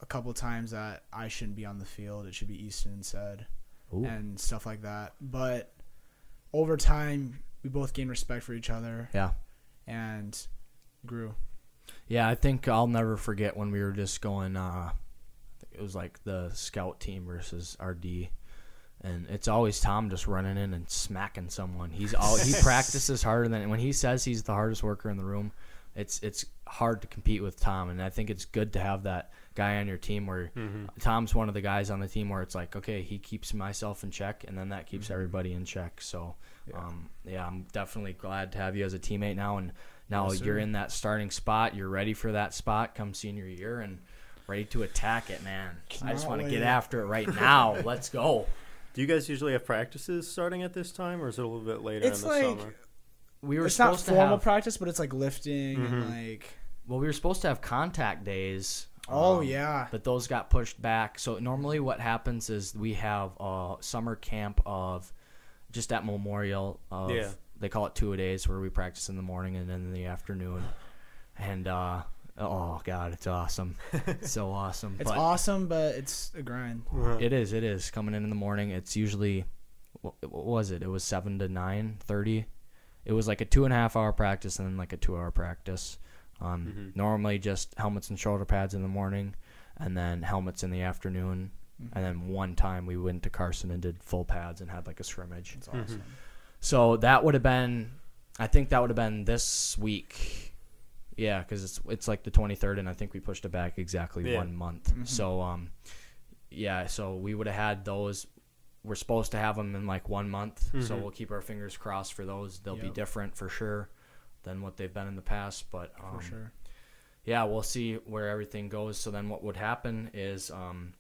a couple times that I shouldn't be on the field. It should be Easton instead, Ooh. and stuff like that. But over time, we both gained respect for each other yeah. and grew. Yeah, I think I'll never forget when we were just going. Uh, it was like the scout team versus RD, and it's always Tom just running in and smacking someone. He's all he practices harder than when he says he's the hardest worker in the room. It's it's hard to compete with Tom, and I think it's good to have that guy on your team where Mhm. Tom's one of the guys on the team where it's like, okay, he keeps myself in check, and then that keeps everybody in check. So, Yeah. um, yeah, I'm definitely glad to have you as a teammate now, and now Yes, you're in that starting spot. You're ready for that spot come senior year, and ready to attack it, man. I just want to get after it right now. Let's go. Do you guys usually have practices starting at this time, or is it a little bit later It's in the like summer? We were it's not supposed to formal have practice, but it's like lifting Mhm. and like. well, we were supposed to have contact days. Oh um, yeah. but those got pushed back. So normally, what happens is we have a summer camp of just at Memorial. Of, Yeah. They call it two a days, where we practice in the morning and then in the afternoon. And uh, oh god, it's awesome, it's so awesome. It's but awesome, but it's a grind. It is, it is coming in in the morning. It's usually what, what was it? It was seven to nine thirty. It was like a two and a half hour practice and then like a two hour practice. Um, Mhm. Normally just helmets and shoulder pads in the morning, and then helmets in the afternoon. Mhm. And then one time we went to Carson and did full pads and had like a scrimmage. It's awesome. So that would have been, I think that would have been this week. Yeah, because it's it's like the 23rd, and I think we pushed it back exactly Yeah. one month. Mhm. So um, yeah, so we would have had those. We're supposed to have them in like one month, so Mhm. we'll keep our fingers crossed for those. They'll be different for sure than what they've been in the past, but um, For sure. yeah, we'll see where everything goes. So then what would happen is um,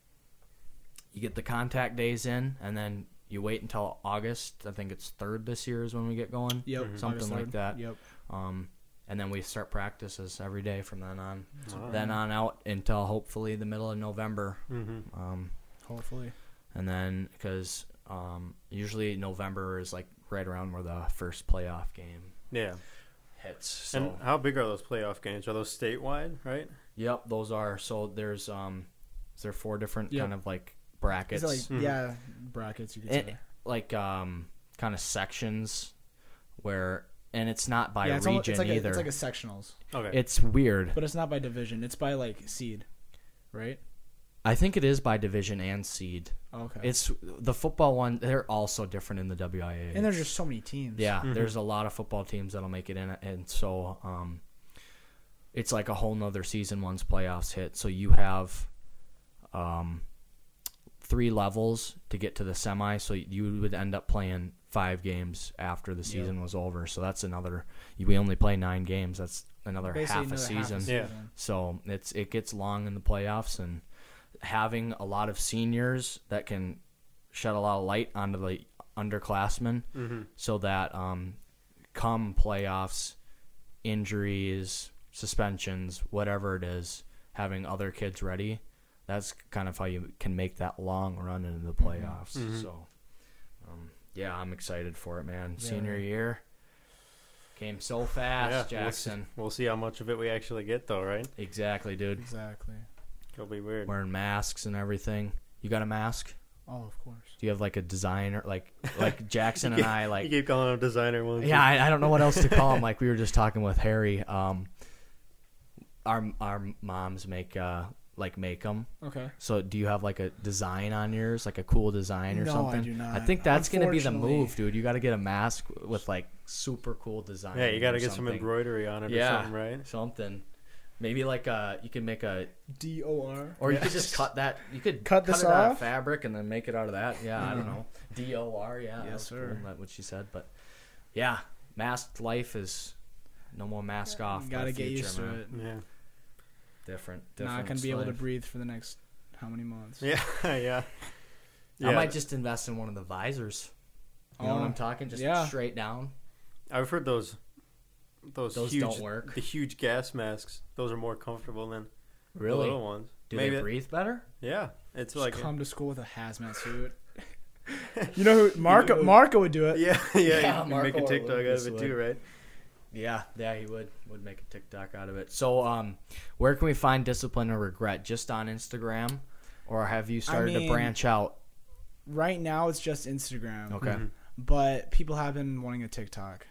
you get the contact days in, and then you wait until August. I think it's third this year is when we get going. Yep. Mhm. Something August like 3rd. that. Yep. Um, and then we start practices every day from then on. Wow. Then on out until hopefully the middle of November. Mm-hmm. Um, Hopefully. and then because um, usually November is like right around where the first playoff game Yeah. hits. So And how big are those playoff games? Are those statewide, right? yep, those are. So there's um, is there four different Yep. kind of like Is brackets? it like Mhm. yeah brackets you could It- say? like um kind of sections where and it's not by yeah, it's, region almost, it's like either. A, it's like a sectionals, Okay. it's weird. but it's not by division. It's by like seed, right? I think it is by division and seed. Okay. It's the football one. They're also different in the WIAA. and there's just so many teams. yeah, Mhm. there's a lot of football teams that'll make it in, and so um, it's like a whole nother season once playoffs hit. So you have um, three levels to get to the semi. So you would end up playing five games after the season was over. So that's another. We only play nine games. That's another Basically half a season. Yeah. So it's it gets long in the playoffs, and having a lot of seniors that can shed a lot of light onto the underclassmen, Mhm. so that um, come playoffs, injuries, suspensions, whatever it is, having other kids ready. That's kind of how you can make that long run into the playoffs. Mhm. So, um, yeah, I'm excited for it, man. Yeah. Senior year came so fast, Yeah, we'll see- Jackson. We'll see how much of it we actually get, though, right? Exactly, dude. Exactly. It'll be weird. wearing masks and everything. You got a mask? Oh, of course. Do you have like a designer, like like Jackson and I, you like keep calling him designer ones. yeah, I, I don't know what else to call him. Like we were just talking with Harry. Um, our our moms make uh like make them. Okay. So do you have like a design on yours, like a cool design or No, I something? do not. I think that's gonna be the move, dude. You got to get a mask with like super cool design. Yeah, you got to or get some embroidery on it Yeah. or something, right? Something. Maybe like a you could make a D O R. Or you could just cut that. You could Cut this it out of off? fabric and then make it out of that. Yeah, I don't know. D O R. Yeah, Yes, that's sir. Cool, that what she said, but yeah, masked life is no more mask off. Gotta get future, used to it. Yeah. Different, different. Not gonna be able to breathe for the next how many months? Yeah. yeah. I might just invest in one of the visors. You know what Oh, I'm talking? Just yeah. straight down. I've heard those. Those, Those huge, don't work. The huge gas masks. Those are more comfortable than the Really? little ones. Do Maybe they breathe better? Yeah, it's Just like come to school with a hazmat suit. you know who Marco Marco would do it. yeah, yeah. Yeah, you can make a TikTok out of Lucas it would. too, right? Yeah, yeah, he would would make a TikTok out of it. So, um, where can we find discipline or regret? Just on Instagram, or have you started mean- to branch out? Right now it's just Instagram. Okay, Mhm. But people have been wanting a TikTok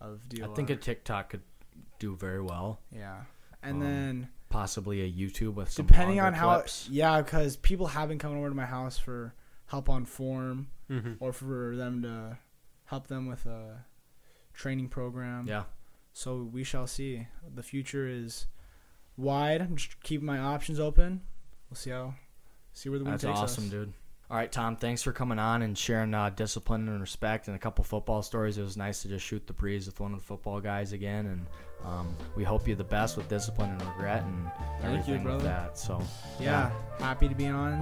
of do I think a TikTok could do very well. yeah. And Um, then Possibly a YouTube with some depending on how clips. yeah, because people have been coming over to my house for help on form Mhm. or for them to help them with a training program. Yeah, So we shall see. The future is wide. I'm just keeping my options open. We'll see how see where the wind that's takes awesome, us. dude. All right, Tom. Thanks for coming on and sharing uh, discipline and respect and a couple football stories. It was nice to just shoot the breeze with one of the football guys again, and um, we hope you the best with discipline and regret and Thank you, everything with that. So Yeah, happy to be on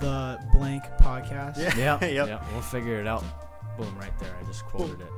the blank podcast. Yeah. yeah, Yep. yeah, we'll figure it out. Boom, right there. I just quoted it.